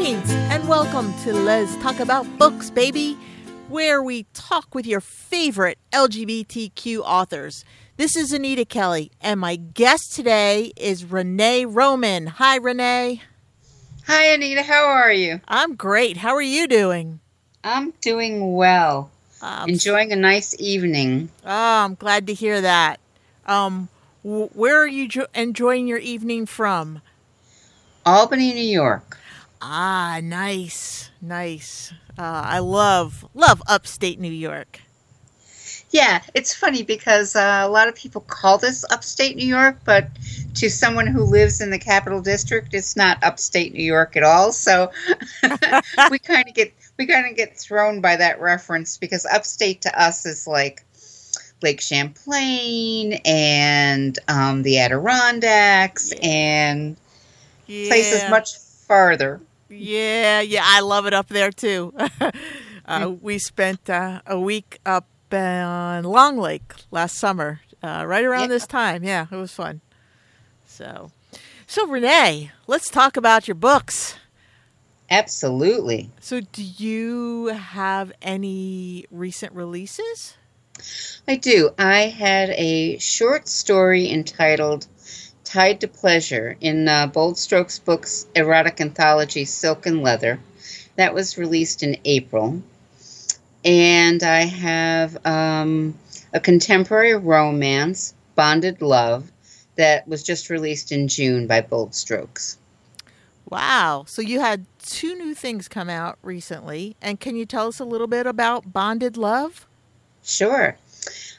Greetings and welcome to Let's Talk About Books, baby, where we talk with your favorite LGBTQ authors. This is Anita Kelly, and my guest today is Renee Roman. Hi, Renee. Hi, Anita. How are you? I'm great. How are you doing? I'm doing well. Um, Enjoying a nice evening. Oh, I'm glad to hear that. Um, where are you jo- enjoying your evening from? Albany, New York. Ah, nice, nice. Uh, I love love upstate New York. Yeah, it's funny because uh, a lot of people call this upstate New York, but to someone who lives in the capital district, it's not upstate New York at all. So we kind of get we kind of get thrown by that reference because upstate to us is like Lake Champlain and um, the Adirondacks and Yeah. places much farther. Yeah, yeah, I love it up there too. uh, we spent uh, a week up on Long Lake last summer, uh, right around Yeah. this time. Yeah, it was fun. So, so Renee, let's talk about your books. Absolutely. So, do you have any recent releases? I do. I had a short story entitled Tied to Pleasure in uh, Bold Strokes Books erotic anthology Silk and Leather. That was released in April. And I have um, a contemporary romance, Bonded Love, that was just released in June by Bold Strokes. Wow. So, you had two new things come out recently. And can you tell us a little bit about Bonded Love? Sure.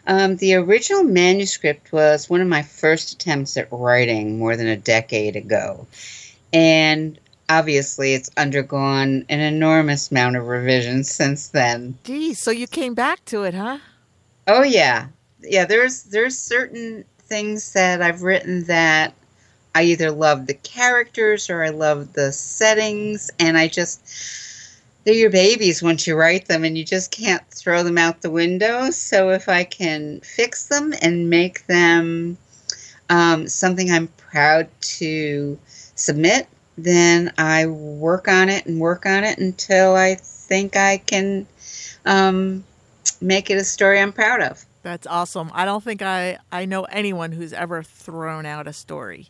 Um, the original manuscript was one of my first attempts at writing more than a decade ago. And obviously, it's undergone an enormous amount of revisions since then. Gee, so you came back to it, huh? Oh yeah. Yeah, there's there's certain things that I've written that I either love the characters or I love the settings and I just they're your babies once you write them and you just can't throw them out the window. So if I can fix them and make them um, something I'm proud to submit, then I work on it and work on it until I think I can um, make it a story I'm proud of. That's awesome. I don't think I, I know anyone who's ever thrown out a story.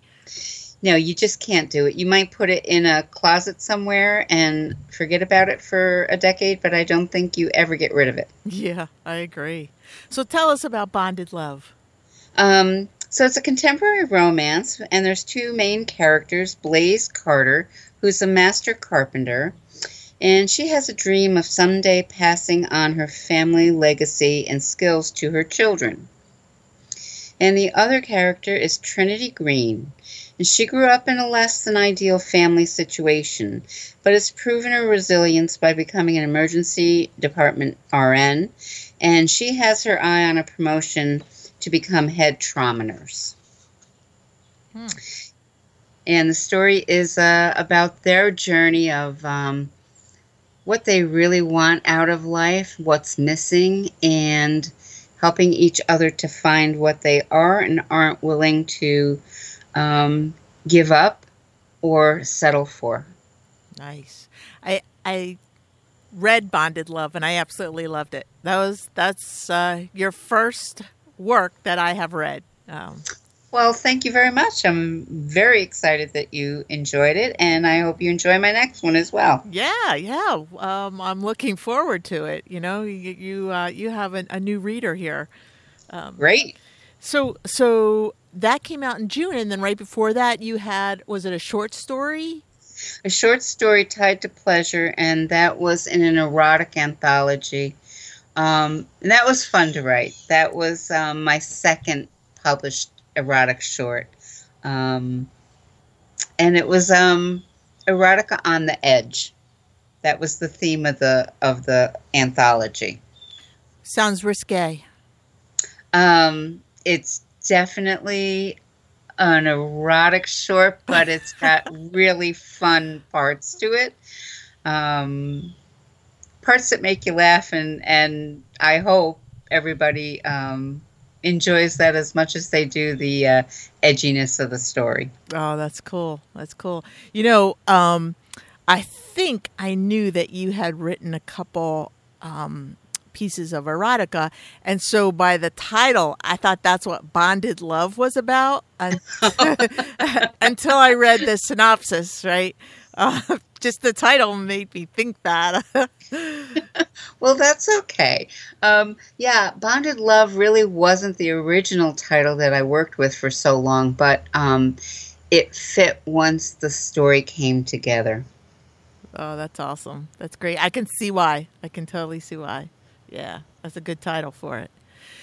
No, you just can't do it. You might put it in a closet somewhere and forget about it for a decade, but I don't think you ever get rid of it. Yeah, I agree. So tell us about Bonded Love. Um, so it's a contemporary romance, and there's two main characters Blaze Carter, who's a master carpenter, and she has a dream of someday passing on her family legacy and skills to her children. And the other character is Trinity Green. And she grew up in a less than ideal family situation, but has proven her resilience by becoming an emergency department RN. And she has her eye on a promotion to become head trauma nurse. Hmm. And the story is uh, about their journey of um, what they really want out of life, what's missing, and helping each other to find what they are and aren't willing to um, give up or settle for. Nice. I I read Bonded Love and I absolutely loved it. That was that's uh, your first work that I have read. Um, Well, thank you very much. I'm very excited that you enjoyed it, and I hope you enjoy my next one as well. yeah, yeah. Um, I'm looking forward to it. You know, you you, uh, you have a, a new reader here. Um, Great. So so that came out in June, and then right before that, you had was it a short story? A short story tied to pleasure, and that was in an erotic anthology. Um, and that was fun to write. That was um, my second published erotic short. Um, and it was um, erotica on the edge. That was the theme of the of the anthology. Sounds risque. Um, it's definitely an erotic short, but it's got really fun parts to it. Um, parts that make you laugh, and and I hope everybody um, enjoys that as much as they do the uh, edginess of the story. Oh, that's cool. That's cool. You know, um, I think I knew that you had written a couple um, pieces of erotica. And so by the title, I thought that's what Bonded Love was about until I read the synopsis, right? Uh, just the title made me think that. well, that's okay. Um, yeah, Bonded Love really wasn't the original title that I worked with for so long, but um, it fit once the story came together. Oh, that's awesome. That's great. I can see why. I can totally see why. Yeah, that's a good title for it.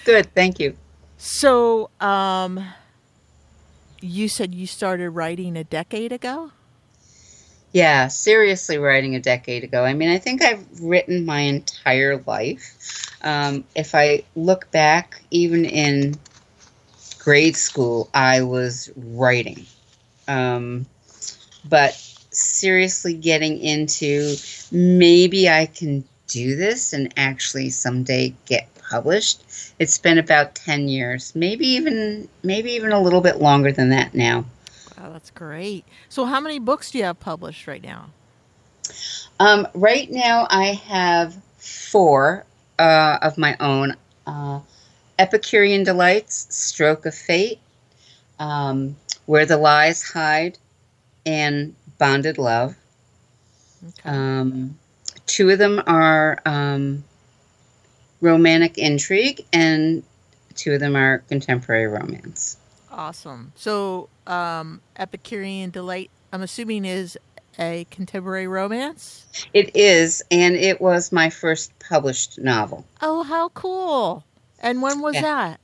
Good, thank you. So, um, you said you started writing a decade ago? Yeah, seriously, writing a decade ago. I mean, I think I've written my entire life. Um, if I look back, even in grade school, I was writing. Um, but seriously getting into maybe I can do this and actually someday get published. It's been about 10 years, maybe even maybe even a little bit longer than that now. Wow, that's great. So how many books do you have published right now? Um, right now I have four uh, of my own. Uh, Epicurean Delights, Stroke of Fate, um, Where the Lies Hide, and Bonded Love. Okay. Um, two of them are um, romantic intrigue, and two of them are contemporary romance. Awesome. So, um, Epicurean Delight, I'm assuming, is a contemporary romance? It is, and it was my first published novel. Oh, how cool! And when was yeah. that?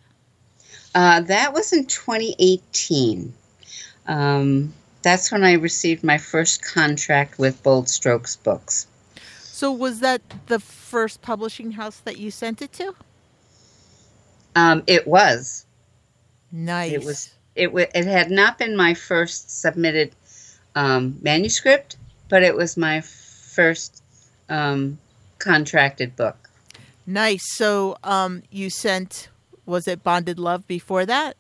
Uh, that was in 2018. Um, that's when I received my first contract with Bold Strokes Books. So was that the first publishing house that you sent it to? Um, it was. Nice. It was. It w- It had not been my first submitted um, manuscript, but it was my first um, contracted book. Nice. So um, you sent. Was it Bonded Love before that?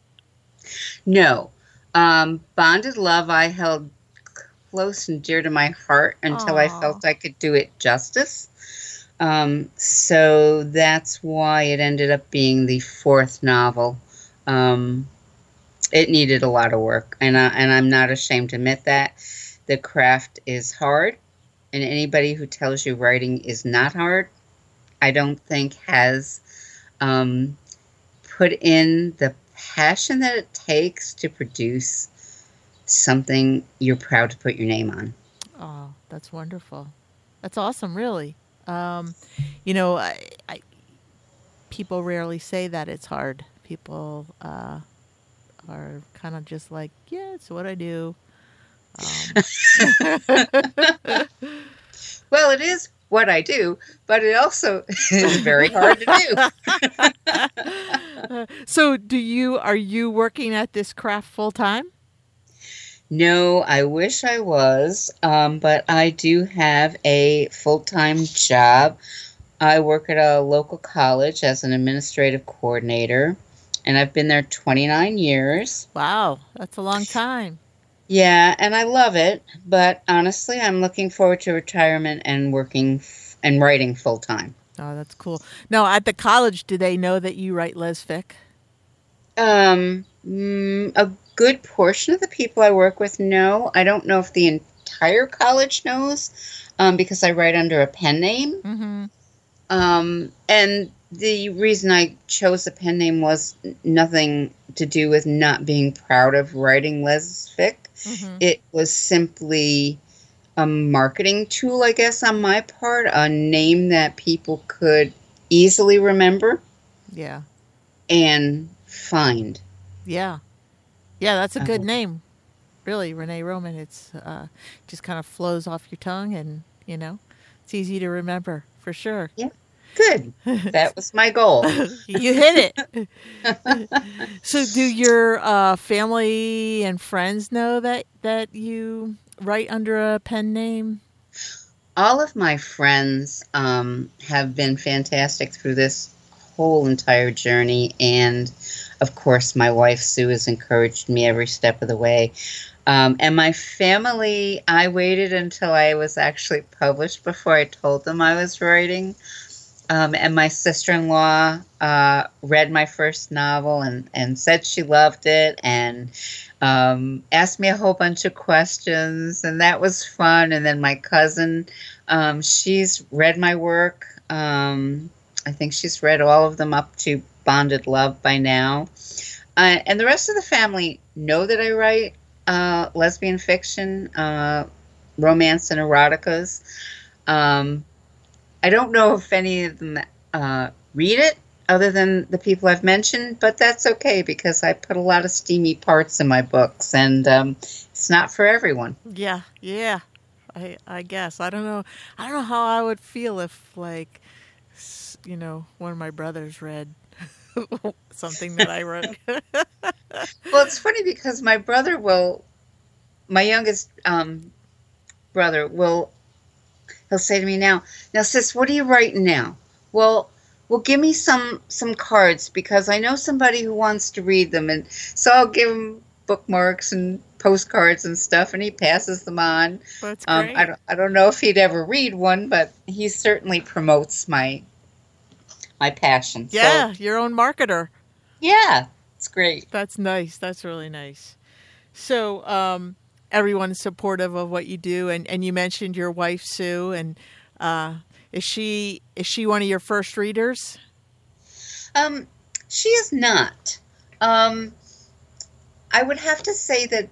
No. Um, Bonded Love, I held close and dear to my heart until Aww. I felt I could do it justice. Um, so that's why it ended up being the fourth novel. Um, it needed a lot of work, and I, and I'm not ashamed to admit that. The craft is hard, and anybody who tells you writing is not hard, I don't think has um, put in the passion that it takes to produce something you're proud to put your name on. Oh, that's wonderful. That's awesome, really. Um, you know, I, I, people rarely say that it's hard. People uh, are kind of just like, yeah, it's what I do. Um. well, it is what I do, but it also is very hard to do. so, do you are you working at this craft full time? No, I wish I was, um, but I do have a full time job. I work at a local college as an administrative coordinator, and I've been there 29 years. Wow, that's a long time. Yeah, and I love it, but honestly, I'm looking forward to retirement and working f- and writing full time. Oh, that's cool. Now, at the college, do they know that you write lesfic? Um, mm, a good portion of the people I work with know. I don't know if the entire college knows, um, because I write under a pen name. Mm-hmm. Um, and the reason I chose the pen name was nothing to do with not being proud of writing lesfic. Mm-hmm. It was simply a marketing tool, I guess, on my part, a name that people could easily remember. Yeah. And find. Yeah. Yeah, that's a good uh-huh. name. Really, Renee Roman. It's uh, just kind of flows off your tongue and, you know, it's easy to remember for sure. Yeah. Good. That was my goal. you hit it. so, do your uh, family and friends know that that you write under a pen name? All of my friends um, have been fantastic through this whole entire journey. And of course, my wife Sue has encouraged me every step of the way. Um, and my family, I waited until I was actually published before I told them I was writing. Um, and my sister in law uh, read my first novel and, and said she loved it and um, asked me a whole bunch of questions. And that was fun. And then my cousin, um, she's read my work. Um, I think she's read all of them up to Bonded Love by now. Uh, and the rest of the family know that I write uh, lesbian fiction, uh, romance, and eroticas. Um, I don't know if any of them uh, read it other than the people I've mentioned, but that's okay because I put a lot of steamy parts in my books and um, it's not for everyone. Yeah, yeah. I I guess. I don't know. I don't know how I would feel if like you know, one of my brothers read something that I wrote. well, it's funny because my brother will my youngest um, brother will he'll say to me now, now sis, what are you writing now? Well, well, give me some some cards because I know somebody who wants to read them, and so I'll give him bookmarks and postcards and stuff, and he passes them on. That's great. Um, I don't I don't know if he'd ever read one, but he certainly promotes my my passion. Yeah, so, your own marketer. Yeah, it's great. That's nice. That's really nice. So, um, everyone's supportive of what you do, and, and you mentioned your wife Sue, and uh, is she is she one of your first readers? Um, she is not. Um, I would have to say that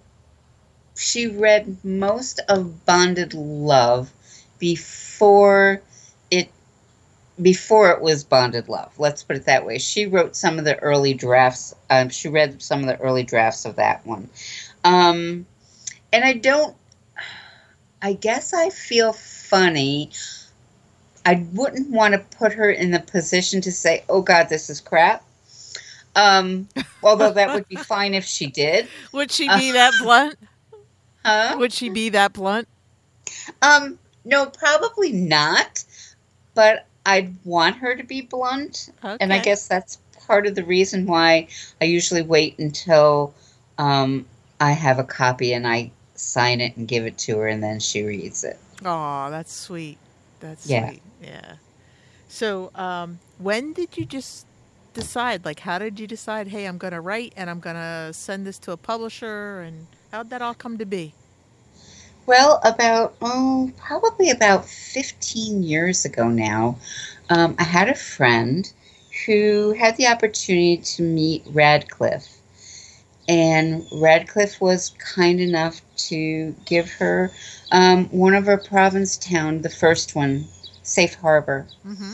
she read most of Bonded Love before it before it was Bonded Love. Let's put it that way. She wrote some of the early drafts. Um, she read some of the early drafts of that one. Um, and I don't. I guess I feel funny I wouldn't want to put her in the position to say, "Oh God, this is crap." Um, although that would be fine if she did. Would she be uh, that blunt? Huh? Would she be that blunt? Um, no, probably not. But I'd want her to be blunt, okay. and I guess that's part of the reason why I usually wait until um, I have a copy and I sign it and give it to her, and then she reads it. Oh, that's sweet. That's yeah. sweet. Yeah. So, um, when did you just decide? Like, how did you decide? Hey, I'm going to write and I'm going to send this to a publisher, and how'd that all come to be? Well, about oh, probably about 15 years ago now, um, I had a friend who had the opportunity to meet Radclyffe. And Radclyffe was kind enough to give her um, one of our Provincetown, the first one, Safe Harbor. Mm-hmm.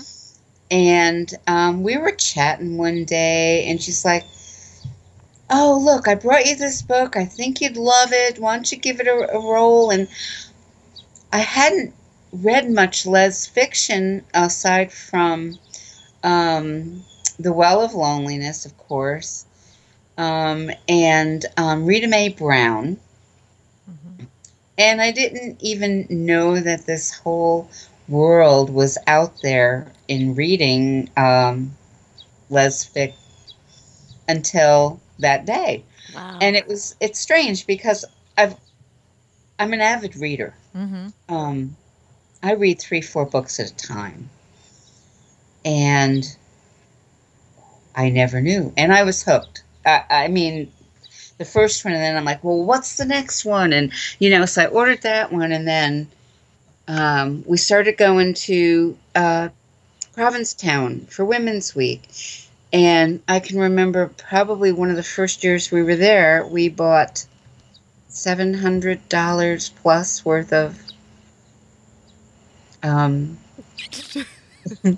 And um, we were chatting one day, and she's like, Oh, look, I brought you this book. I think you'd love it. Why don't you give it a, a roll? And I hadn't read much Les fiction aside from um, The Well of Loneliness, of course, um, and um, Rita Mae Brown. Mm-hmm. And I didn't even know that this whole world was out there in reading um, lesfic until that day. Wow. And it was it's strange because I've I'm an avid reader. Mm-hmm. Um, I read three four books at a time, and I never knew, and I was hooked. I, I mean, the first one, and then I'm like, well, what's the next one? And you know, so I ordered that one, and then um, we started going to uh, Provincetown for Women's Week. And I can remember probably one of the first years we were there, we bought $700 plus worth of um,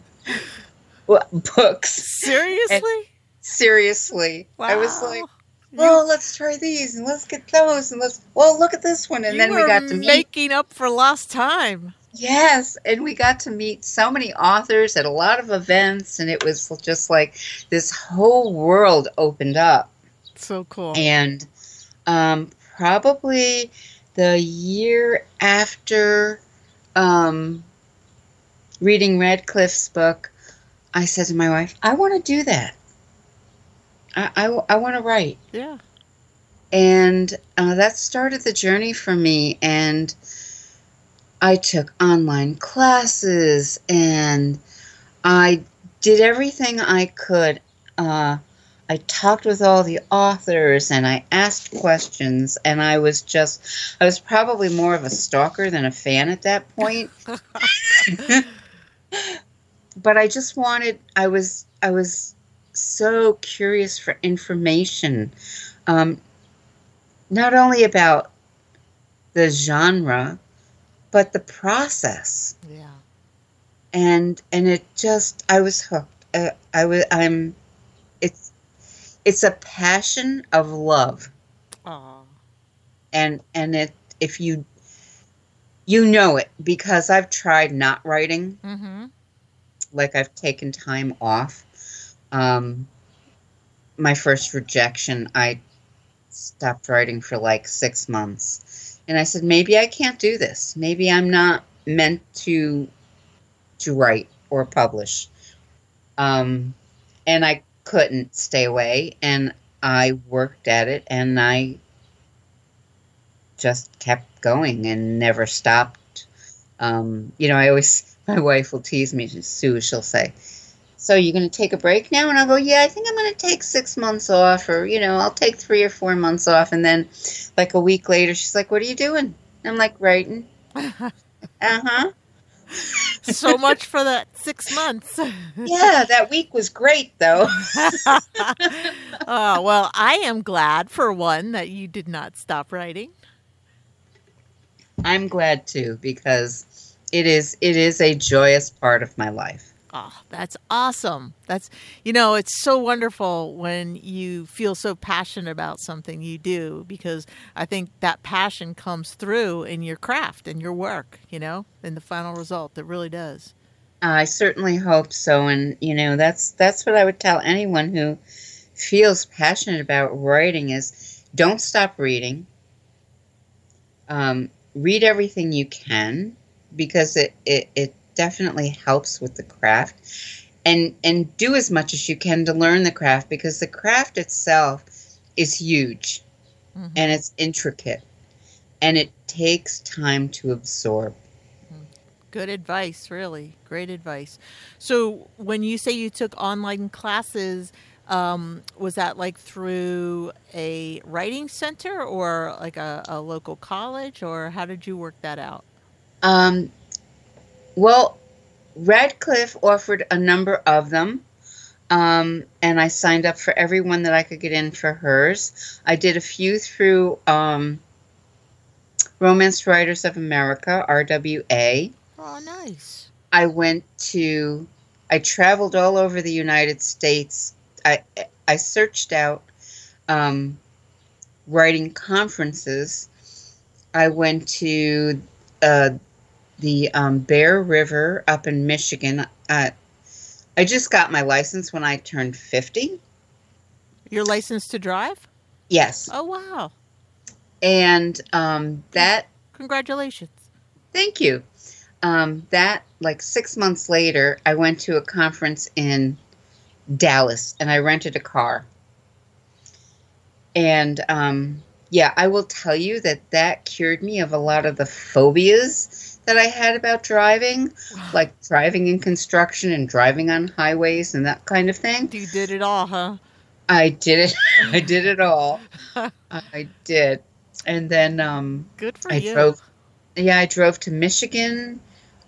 books. Seriously? Seriously. Wow. I was like, well, let's try these and let's get those and let's well look at this one and you then we got to meet making up for lost time. Yes, and we got to meet so many authors at a lot of events and it was just like this whole world opened up. So cool. And um, probably the year after um, reading Radclyffe's book, I said to my wife, I want to do that. I, I, I want to write. Yeah. And uh, that started the journey for me. And I took online classes and I did everything I could. Uh, I talked with all the authors and I asked questions, and I was just, I was probably more of a stalker than a fan at that point. but I just wanted, I was, I was so curious for information, um, not only about the genre, but the process. Yeah. And and it just, I was hooked. Uh, I was, I'm, it's, it's a passion of love, Aw. and and it, if you, you know it because I've tried not writing Mm-hmm. like I've taken time off. Um, my first rejection, I stopped writing for like six months, and I said maybe I can't do this. Maybe I'm not meant to to write or publish. Um, and I couldn't stay away, and I worked at it, and I just kept going and never stopped. Um, you know, I always my wife will tease me. Sue, she'll say, "So you're going to take a break now?" And I'll go, "Yeah, I think I'm going to take six months off, or you know, I'll take three or four months off." And then, like a week later, she's like, "What are you doing?" I'm like, "Writing." uh huh. so much for that six months. Yeah, that week was great though. oh, well, I am glad for one that you did not stop writing. I'm glad too because it is it is a joyous part of my life. Oh, that's awesome. That's, you know, it's so wonderful when you feel so passionate about something you do because I think that passion comes through in your craft and your work, you know, in the final result. It really does. I certainly hope so, and you know that's that's what I would tell anyone who feels passionate about writing is don't stop reading. Um, read everything you can because it, it it definitely helps with the craft, and and do as much as you can to learn the craft because the craft itself is huge Mhm. and it's intricate and it takes time to absorb. Good advice, really. Great advice. So, when you say you took online classes, um, was that like through a writing center or like a, a local college, or how did you work that out? Um, well, Radclyffe offered a number of them, um, and I signed up for every one that I could get in for hers. I did a few through um, Romance Writers of America, RWA. Oh, nice. I went to, I traveled all over the United States. I I searched out um, writing conferences. I went to uh, the um, Bear River up in Michigan. Uh, I just got my license when I turned 50. Your license to drive? Yes. Oh, wow. And um, that, Congratulations. thank you. Um, that, like six months later, I went to a conference in Dallas and I rented a car. And um, yeah, I will tell you that that cured me of a lot of the phobias that I had about driving, like driving in construction and driving on highways and that kind of thing. You did it all, huh? I did it. I did it all. I did. And then um, Good for I you. drove. Yeah, I drove to Michigan.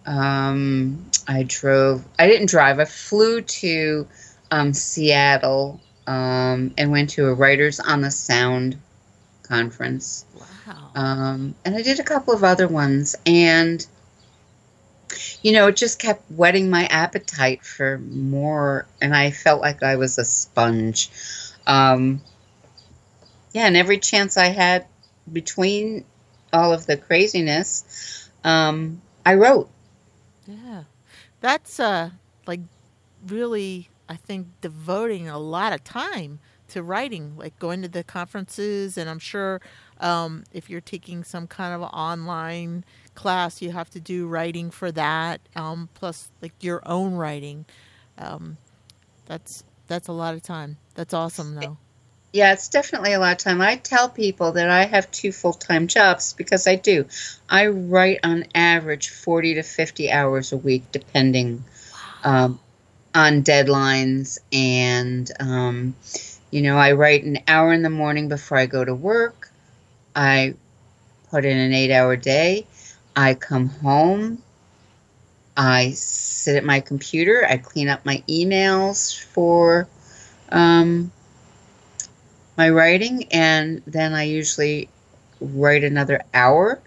Um, I drove. I didn't drive. I flew to um, Seattle um, and went to a Writers on the Sound conference. Wow. Um, and I did a couple of other ones, and you know, it just kept whetting my appetite for more, and I felt like I was a sponge. Um, yeah, and every chance I had between all of the craziness, um, I wrote. Yeah. That's uh like really I think devoting a lot of time to writing, like going to the conferences and I'm sure um, if you're taking some kind of online class you have to do writing for that, um, plus like your own writing. Um, that's that's a lot of time. That's awesome, though. Yeah, it's definitely a lot of time. I tell people that I have two full time jobs because I do. I write on average 40 to 50 hours a week, depending um, on deadlines. And, um, you know, I write an hour in the morning before I go to work. I put in an eight hour day. I come home. I sit at my computer. I clean up my emails for um, my writing, and then I usually write another hour,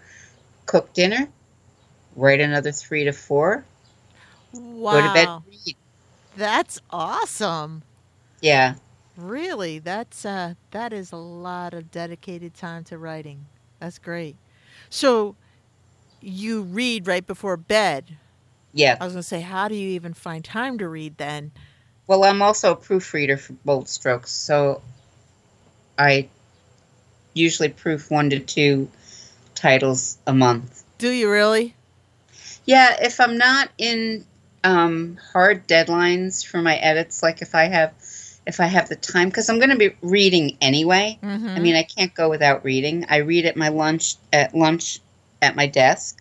cook dinner, write another three to four, Wow, go to bed, read. that's awesome. Yeah. Really, that's uh, that is a lot of dedicated time to writing. That's great. So, you read right before bed. Yeah. I was gonna say, how do you even find time to read then? Well, I'm also a proofreader for Bold Strokes, so I usually proof one to two titles a month. Do you really? Yeah, if I'm not in um, hard deadlines for my edits, like if I have if I have the time, because I'm going to be reading anyway. Mm-hmm. I mean, I can't go without reading. I read at my lunch at lunch at my desk.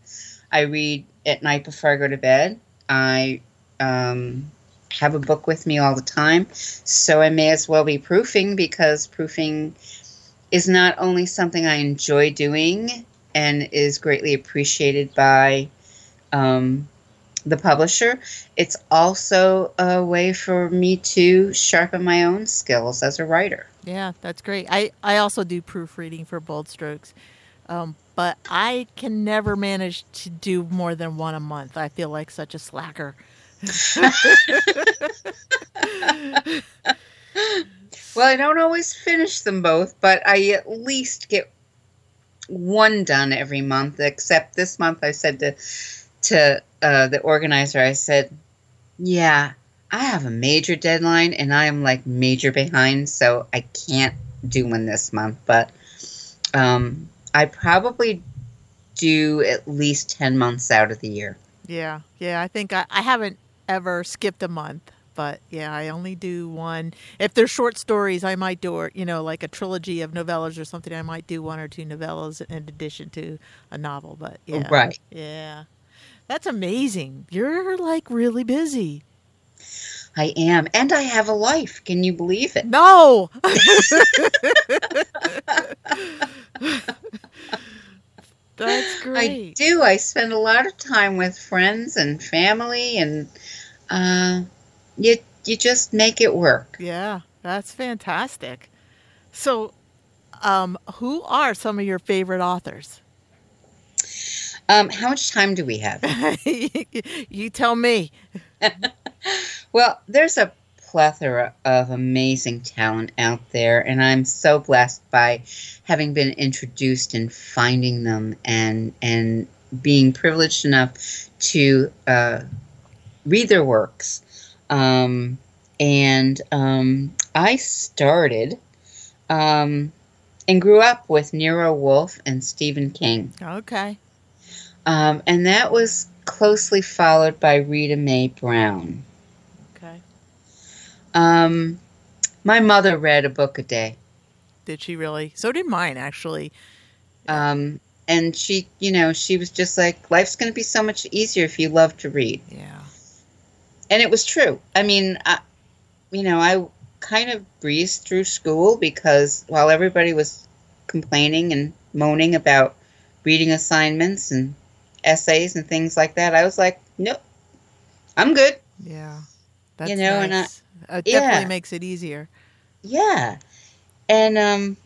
I read at night before I go to bed. I um, have a book with me all the time, so I may as well be proofing because proofing is not only something I enjoy doing and is greatly appreciated by um, the publisher. It's also a way for me to sharpen my own skills as a writer. Yeah, that's great. I, I also do proofreading for Bold Strokes, um, but I can never manage to do more than one a month. I feel like such a slacker. Well, I don't always finish them both, but I at least get one done every month. Except this month, I said to to uh, the organizer, I said, "Yeah, I have a major deadline, and I am like major behind, so I can't do one this month. But um, I probably do at least ten months out of the year." Yeah, yeah. I think I, I haven't ever skipped a month, but yeah, I only do one. If they're short stories, I might do, or, you know, like a trilogy of novellas or something. I might do one or two novellas in addition to a novel. But yeah, Right. Yeah, that's amazing. You're like really busy. I am, and I have a life. Can you believe it? No. That's great. I do. I spend a lot of time with friends and family, and uh, you you just make it work. Yeah, that's fantastic. So, um, who are some of your favorite authors? Um, how much time do we have? you tell me. Well, there's a plethora of amazing talent out there, and I'm so blessed by having been introduced and finding them, and and being privileged enough to uh, read their works. Um, and um, I started um, and grew up with Nero Wolfe and Stephen King. Okay. Um, and that was closely followed by Rita Mae Brown. Okay. Um, my mother read a book a day. Did she really? So did mine, actually. Um, and she, you know, she was just like, life's going to be so much easier if you love to read. Yeah. And it was true. I mean, I, you know, I kind of breezed through school because while everybody was complaining and moaning about reading assignments and essays and things like that, I was like, nope, I'm good. Yeah. That's know, and I- it definitely yeah. makes it easier. Yeah. And um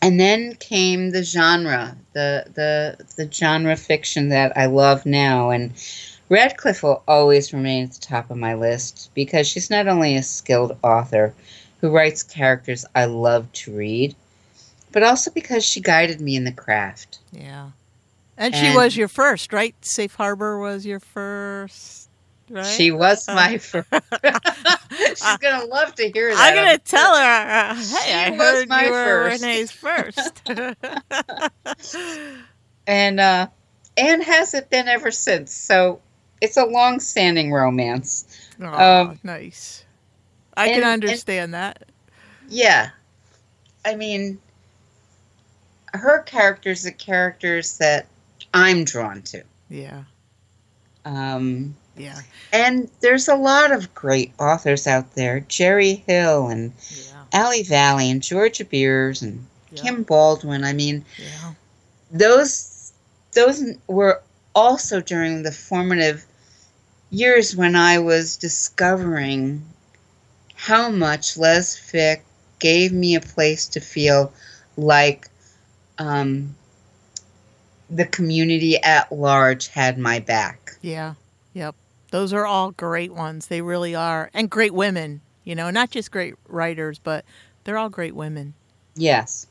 and then came the genre, the the the genre fiction that I love now and Radclyffe will always remain at the top of my list because she's not only a skilled author who writes characters I love to read, but also because she guided me in the craft. Yeah. And she And- was your first, right? Safe Harbor was your first, right? She was Uh, my first. she's gonna love to hear that. I'm gonna tell her. Uh, hey, She I was heard my you were first. Renee's first. and uh and has it been ever since so it's a long-standing romance Oh, Um, nice. I and- can and- understand that. Yeah. I mean, her characters are characters that I'm drawn to. Yeah. Um, Yeah. and there's a lot of great authors out there Gerri Hill and Yeah. Ali Vali and Georgia Beers and Yeah. Kim Baldwin. I mean, Yeah. those those were also during the formative years when I was discovering how much lesfic gave me a place to feel like um, the community at large had my back. Yeah. Yep. Those are all great ones. They really are. And great women, you know, not just great writers, but they're all great women. Yes,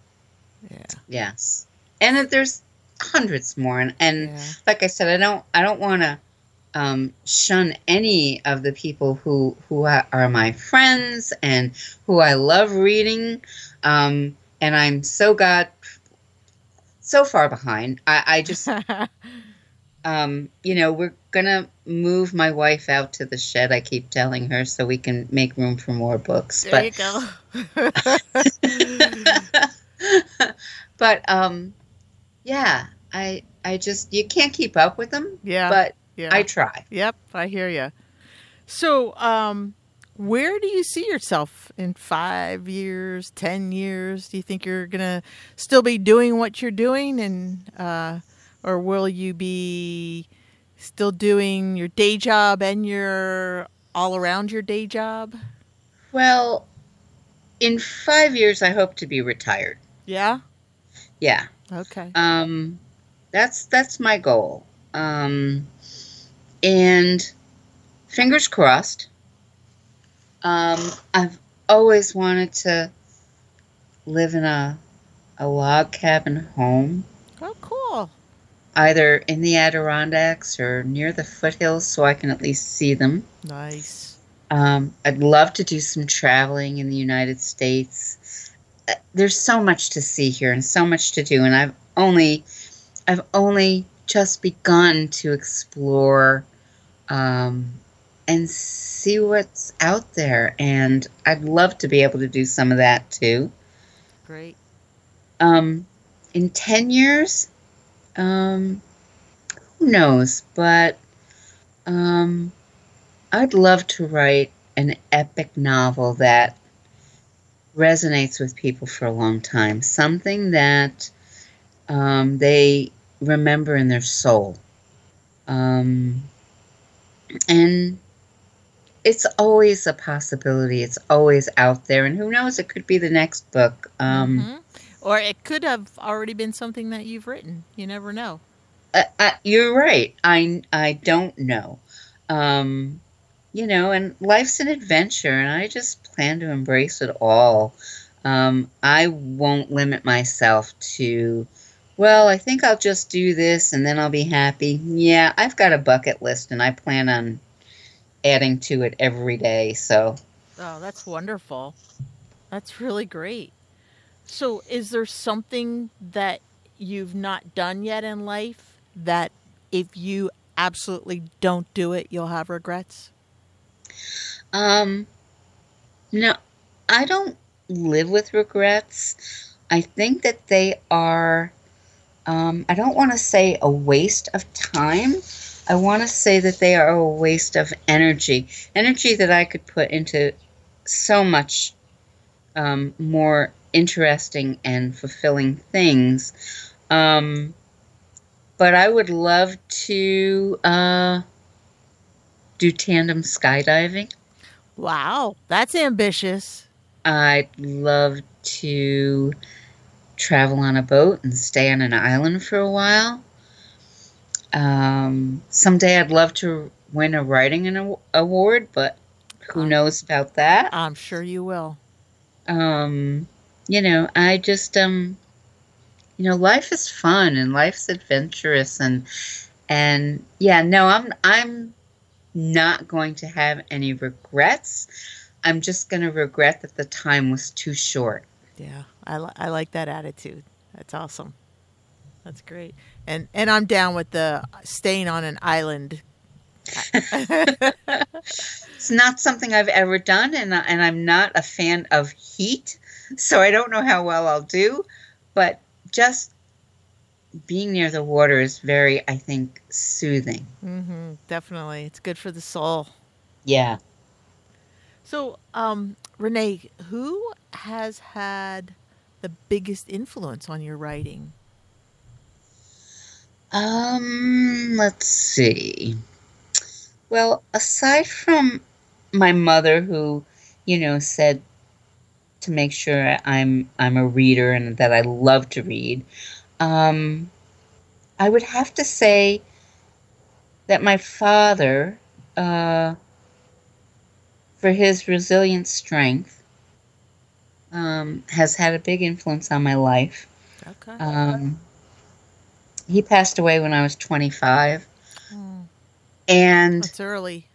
Yeah. yes, and there's hundreds more. And, and Yeah. like I said, I don't I don't want to um, shun any of the people who who are my friends and who I love reading. Um, and I'm so got so far behind. I, I just um, you know we're gonna move my wife out to the shed. I keep telling her so we can make room for more books. there but you go. but um, yeah, I I just you can't keep up with them. yeah. But yeah. I try. Yep, I hear you. So, um, where do you see yourself in five years, ten years? Do you think you're gonna still be doing what you're doing, and uh, or will you be still doing your day job and your all around your day job? Well, in five years, I hope to be retired. Yeah. Yeah, Okay. um, that's that's my goal. Um, and fingers crossed. Um, I've always wanted to live in a a log cabin home, oh, cool. either in the Adirondacks or near the foothills, so I can at least see them. Nice. Um, I'd love to do some traveling in the United States. Uh, There's so much to see here and so much to do, and I've only, I've only just begun to explore, um, and see what's out there. And I'd love to be able to do some of that too. Great. Um, in ten years, um, who knows? But um, I'd love to write an epic novel that resonates with people for a long time. Something that um, they remember in their soul. Um, and it's always a possibility. It's always out there. And who knows? It could be the next book. Um, Mhm. Or it could have already been something that you've written. You never know. uh, uh, you're right. I I don't know. Um, you know, and life's an adventure, and I just plan to embrace it all. Um, I won't limit myself to. Well, I think I'll just do this and then I'll be happy. Yeah, I've got a bucket list, and I plan on adding to it every day. So, Oh, that's wonderful. That's really great. So, is there something that you've not done yet in life that if you absolutely don't do it, you'll have regrets? Um, no, I don't live with regrets. I think that they are, um, I don't want to say a waste of time. I want to say that they are a waste of energy. Energy that I could put into so much um, more interesting and fulfilling things. Um, but I would love to uh, do tandem skydiving. Wow, that's ambitious. I'd love to travel on a boat and stay on an island for a while. Um, someday I'd love to win a writing an award, but who knows about that? I'm sure you will. Um, you know, I just um, you know, life is fun and life's adventurous and and yeah, no, I'm I'm not going to have any regrets. I'm just going to regret that the time was too short. Yeah, I, li- I like that attitude. That's awesome. That's great. And and I'm down with the staying on an island it's not something I've ever done, and and I'm not a fan of heat, so I don't know how well I'll do. But just being near the water is very, I think, soothing. Mm-hmm. Definitely, it's good for the soul. Yeah. So, um, Renee, who has had the biggest influence on your writing? Um, let's see. Well, aside from my mother, who, you know, said to make sure I'm I'm a reader and that I love to read, um, I would have to say that my father, uh, for his resilient strength, um, has had a big influence on my life. Okay. Um, he passed away when I was 25. Oh, And it's early.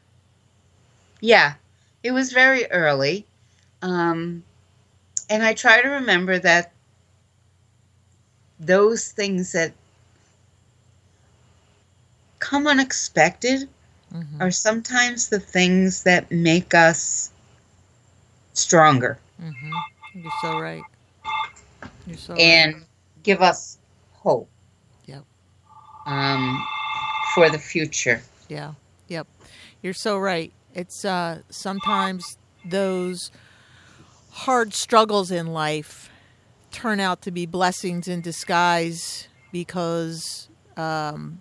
yeah, it was very early. Um, and I try to remember that those things that come unexpected hmm are sometimes the things that make us stronger Mm-hmm. You're so right. You're so right. and give us hope. Um, for the future. Yeah. Yep. You're so right. It's uh sometimes those hard struggles in life turn out to be blessings in disguise because um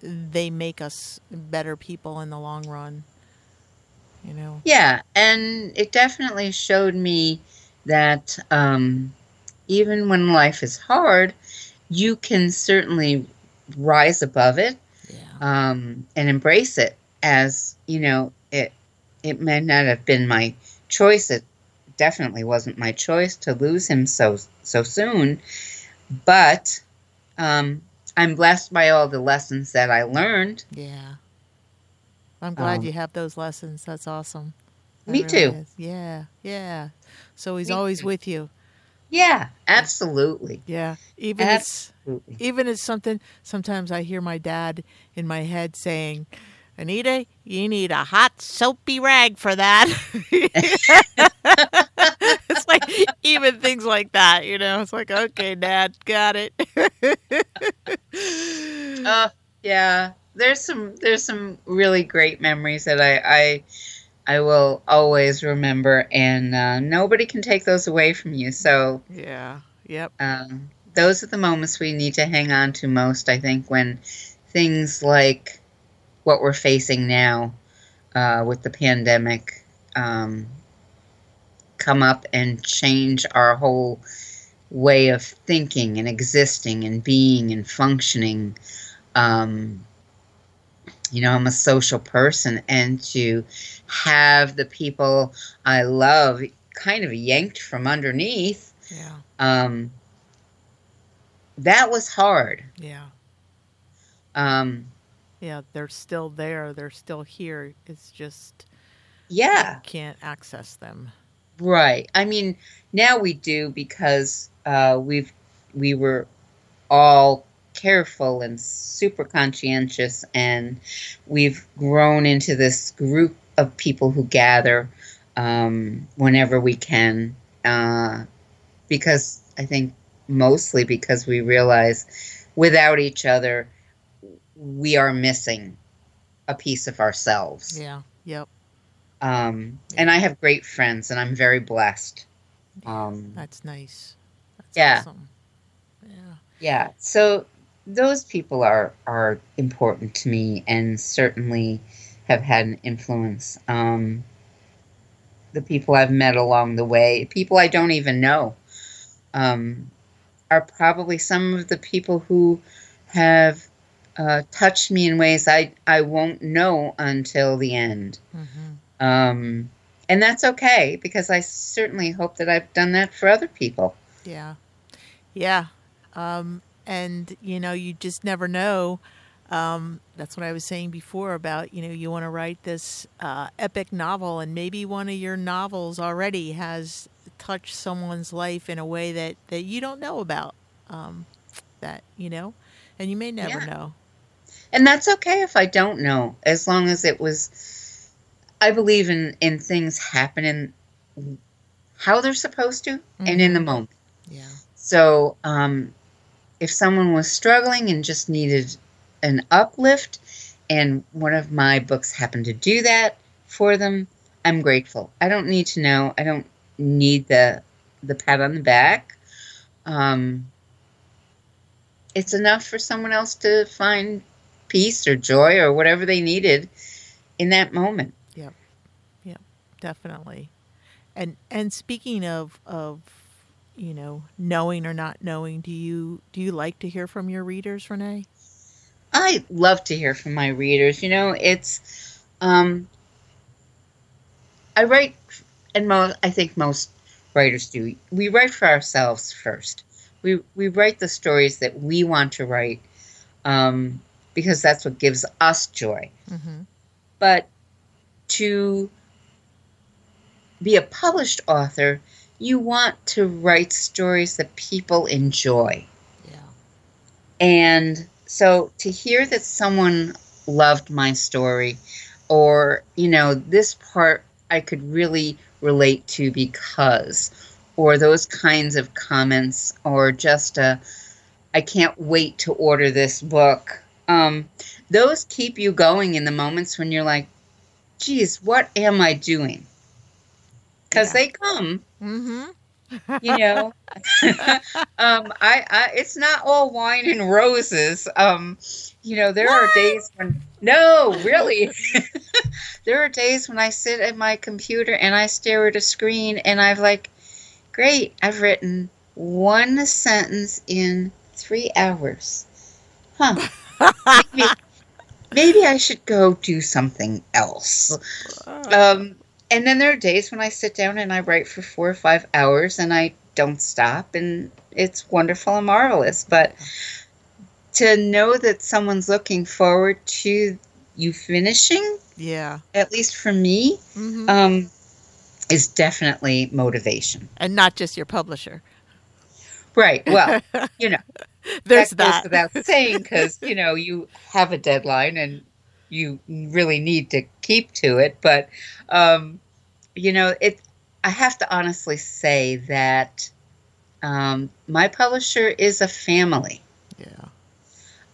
they make us better people in the long run. You know. Yeah, and it definitely showed me that um, even when life is hard, you can certainly rise above it Yeah. um, and embrace it. As you know, it it may not have been my choice. It definitely wasn't my choice to lose him so so soon, but um, I'm blessed by all the lessons that I learned. Yeah. I'm glad Um, you have those lessons. That's awesome. That Me really too. is. Yeah. Yeah. So he's Me always too. with you. Yeah, absolutely, Yeah. Even it's even it's something sometimes I hear my dad in my head saying, Anita, you need a hot soapy rag for that. it's like even things like that, you know. It's like, okay, dad, got it. Uh, yeah, there's some there's some really great memories that I I, I will always remember, and uh, nobody can take those away from you. So yeah. Yep. um, those are the moments we need to hang on to most. I think when things like what we're facing now uh, with the pandemic um, come up and change our whole way of thinking and existing and being and functioning. Um, you know, I'm a social person, and to have the people I love kind of yanked from underneath, Yeah. um, that was hard. Yeah. Um, Yeah. They're still there. They're still here. It's just yeah, you can't access them. right. I mean, now we do because uh, we've we were all careful and super conscientious, and we've grown into this group of people who gather um, whenever we can. Uh, because I think mostly because we realize without each other, we are missing a piece of ourselves. Yeah. Yep. Um, and I have great friends, and I'm very blessed. Um, That's nice. That's Yeah. awesome. Yeah. yeah, so those people are are important to me, and certainly have had an influence. Um, the people I've met along the way, people I don't even know, um, are probably some of the people who have uh, touched me in ways I I won't know until the end. hmm Um, and that's okay because I certainly hope that I've done that for other people. Yeah. Yeah. Um, and, you know, you just never know. Um, that's what I was saying before about, you know, you want to write this uh, epic novel, and maybe one of your novels already has touched someone's life in a way that, that you don't know about. Um, that, you know, and you may never Yeah. know. and that's okay if I don't know, as long as it was. I believe in in things happening how they're supposed to and in the moment. Yeah. So, um, if someone was struggling and just needed an uplift, and one of my books happened to do that for them, I'm grateful. I don't need to know. I don't need the the pat on the back. Um, it's enough for someone else to find peace or joy or whatever they needed in that moment. Yeah. Yeah, definitely and and speaking of of you know knowing or not knowing do you do you like to hear from your readers renee I love to hear from my readers. You know, it's um, I write, and most I think most writers do. We write for ourselves first. We we write the stories that we want to write um, because that's what gives us joy. mm-hmm. But to be a published author, you want to write stories that people enjoy. yeah And so to hear that someone loved my story, or, you know, this part I could really relate to because, or those kinds of comments, or just a, I can't wait to order this book. Um, those keep you going in the moments when you're like, geez, what am I doing? Because Yeah. they come. Mm-hmm. You know? Um I, I it's not all wine and roses. Um you know there are days when no really. There are days when i sit at my computer and i stare at a screen and i've like great i've written one sentence in three hours. Huh. Maybe, maybe i should go do something else. Um, and then there are days when I sit down and I write for four or five hours and I don't stop, and it's wonderful and marvelous. But to know that someone's looking forward to you finishing, yeah at least for me, hmm um, is definitely motivation. and not just your publisher Right. Well, you know, there's that goes that, without saying because you know you have a deadline and you really need to keep to it but um you know it i have to honestly say that um my publisher is a family. Yeah.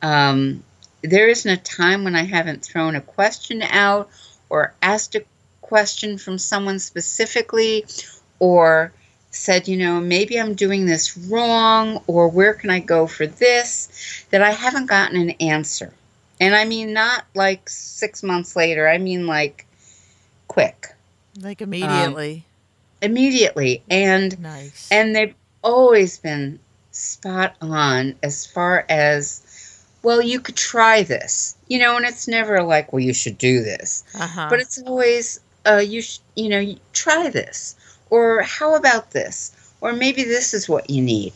Um there isn't a time when i haven't thrown a question out or asked a question from someone specifically or said, you know, maybe I'm doing this wrong or where can I go for this, that I haven't gotten an answer. And I mean, not like six months later, I mean, like quick, like immediately. Immediately. And nice. and they've always been spot on as far as well you could try this you know and it's never like well you should do this. Uh-huh. But it's always uh you sh- you know try this. Or how about this? Or maybe this is what you need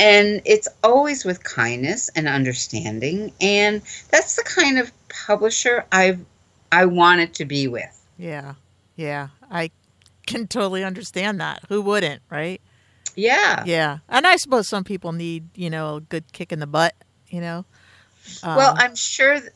and it's always with kindness and understanding and that's the kind of publisher I've i wanted to be with. Yeah yeah i can totally understand that. Who wouldn't right? Yeah. Yeah and i suppose some people need you know a good kick in the butt you know? Well Um, i'm sure th-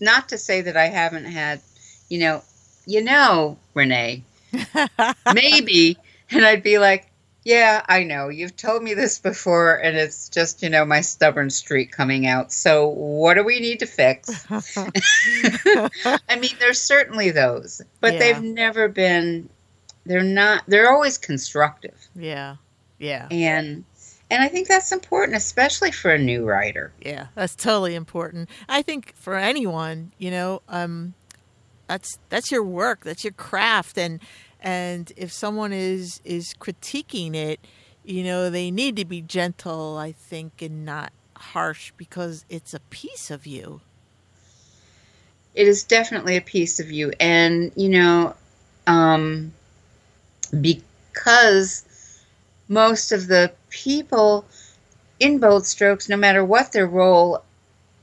not to say that i haven't had you know you know renee. Maybe and i'd be like yeah i know. You've told me this before and it's just you know my stubborn streak coming out. So what do we need to fix? I mean there's certainly those but Yeah. they've never been they're not they're always constructive. Yeah yeah. And and i think that's important especially for a new writer. Yeah, that's totally important. I think for anyone, you know, um, that's that's your work, that's your craft, and and if someone is is critiquing it, you know, they need to be gentle, I think, and not harsh because it's a piece of you. it is definitely a piece of you and you know um because most of the people in Bold Strokes no matter what their role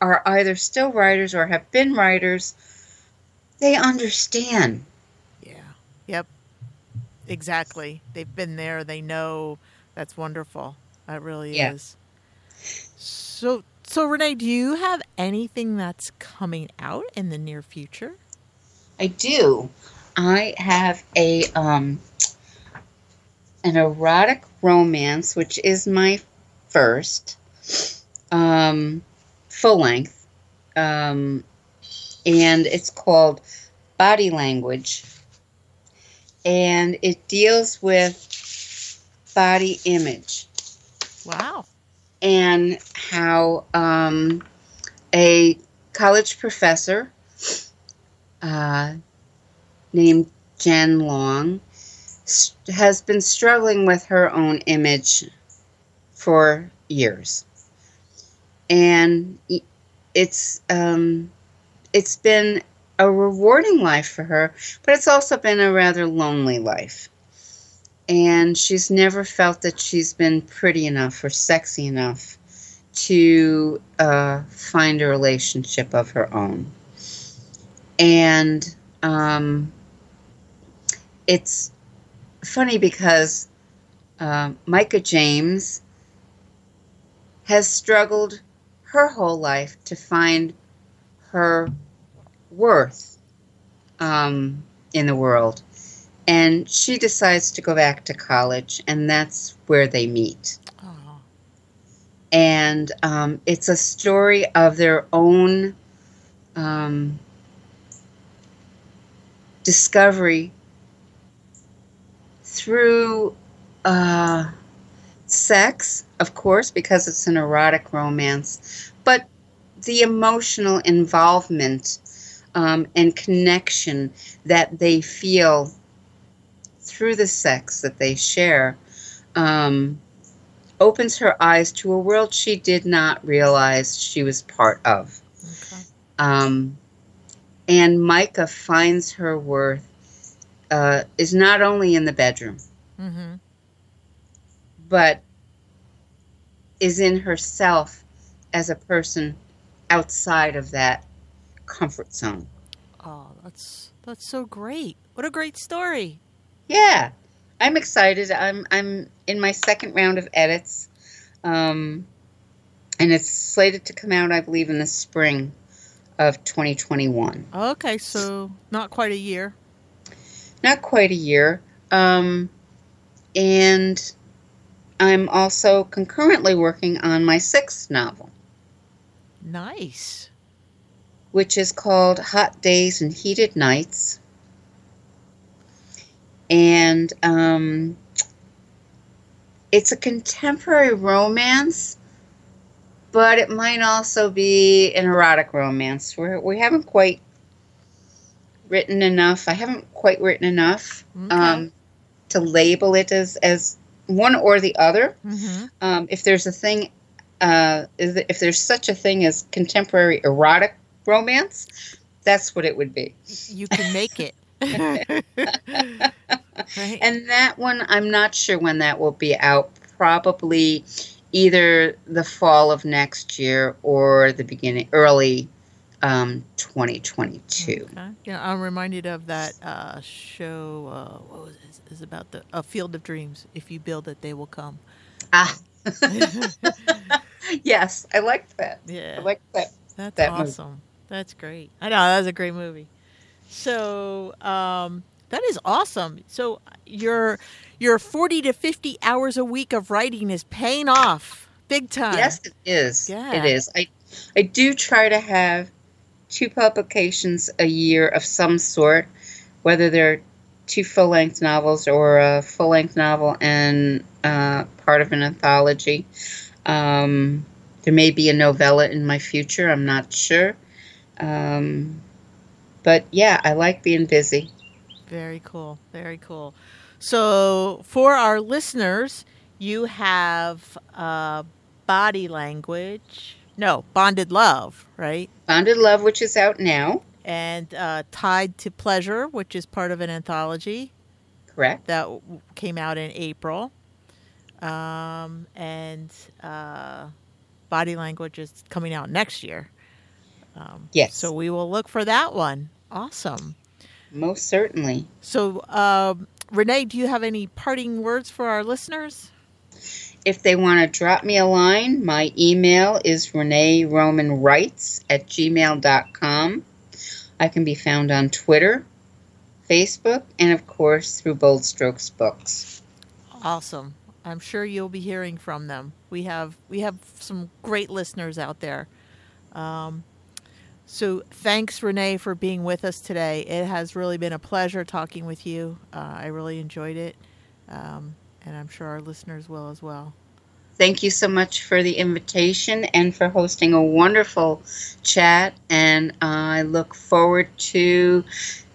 are either still writers or have been writers they understand Yeah. Yep. Exactly. They've been there. They know. That's wonderful. That really Yeah. is. So, so So, Renee, do you have anything that's coming out in the near future? I do. I have a um, an erotic romance, which is my first um, full length, um, and it's called Body Language, and it deals with body image Wow. and how um, a college professor uh, named Jen Long has been struggling with her own image for years, and it's um, it's been a rewarding life for her, but it's also been a rather lonely life. And she's never felt that she's been pretty enough or sexy enough to uh, find a relationship of her own. And um, it's funny because uh, Micah James has struggled her whole life to find her worth um, in the world. And she decides to go back to college, and that's where they meet Oh, and um, it's a story of their own um, discovery through uh, sex, of course, because it's an erotic romance, but the emotional involvement um, and connection that they feel through the sex that they share. Um, opens her eyes to a world she did not realize she was part of. okay. Um, and Micah finds her worth uh, is not only in the bedroom, Mm-hmm. but is in herself as a person outside of that comfort zone. Oh, that's that's so great. What a great story. Yeah, I'm excited. I'm I'm in my second round of edits, um, and it's slated to come out, I believe, in the spring of 2021. Okay, so not quite a year. Not quite a year, um, and I'm also concurrently working on my sixth novel, Nice. Which is called Hot Days and Heated Nights. And um, it's a contemporary romance, but it might also be an erotic romance. We're, we haven't quite written enough. I haven't quite written enough Okay. um, to label it as, as one or the other. mm-hmm. Um, if there's a thing, uh, is if there's such a thing as contemporary erotic romance, that's what it would be. You can make it. right. And that one, I'm not sure when that will be out. Probably either the fall of next year or the beginning, early um, 2022. Okay. Yeah, I'm reminded of that uh, show. Uh, what was it? It's about the A Field of Dreams. If you build it, they will come. Ah, yes, I liked that. Yeah, I Yeah, liked that. that's that movie. That's great. I know that was a great movie. So um, that is awesome. So your your 40 to 50 hours a week of writing is paying off big time. Yes, it is. Yeah. It is. I I do try to have two publications a year of some sort, whether they're two full length novels or a full length novel and uh, part of an anthology. Um, there may be a novella in my future. I'm not sure. Um, but yeah, I like being busy. Very cool. Very cool. So, for our listeners, you have uh, body language. No, bonded love, right? Bonded Love, which is out now, And uh, tied to pleasure, which is part of an anthology correct? that w- came out in April. Um, and uh, body language is coming out next year. Um, Yes. So we will look for that one. Awesome. Most certainly. So, um, Renee, do you have any parting words for our listeners? if they want to drop me a line, my email is reneeromanwrites Roman Writes at gmail.com. I can be found on Twitter, Facebook, and of course through Bold Strokes Books. Awesome. I'm sure you'll be hearing from them. We have we have some great listeners out there. Um, so thanks, Renee, for being with us today. It has really been a pleasure talking with you. Uh, I really enjoyed it, um, and I'm sure our listeners will as well. Thank you so much for the invitation and for hosting a wonderful chat. And uh, I look forward to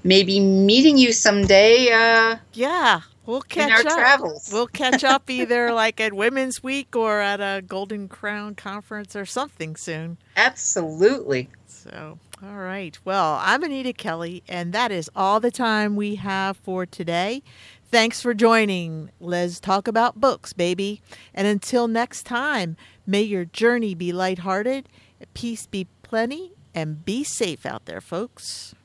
maybe meeting you someday. Uh, yeah, we'll catch in our up. travels. We'll catch up either like at Women's Week or at a Golden Crown conference or something soon. Absolutely. So, all right. Well, I'm Anita Kelly, and that is all the time we have for today. Thanks for joining. Let's talk about books, baby. And until next time, may your journey be lighthearted, peace be plenty, and be safe out there, folks.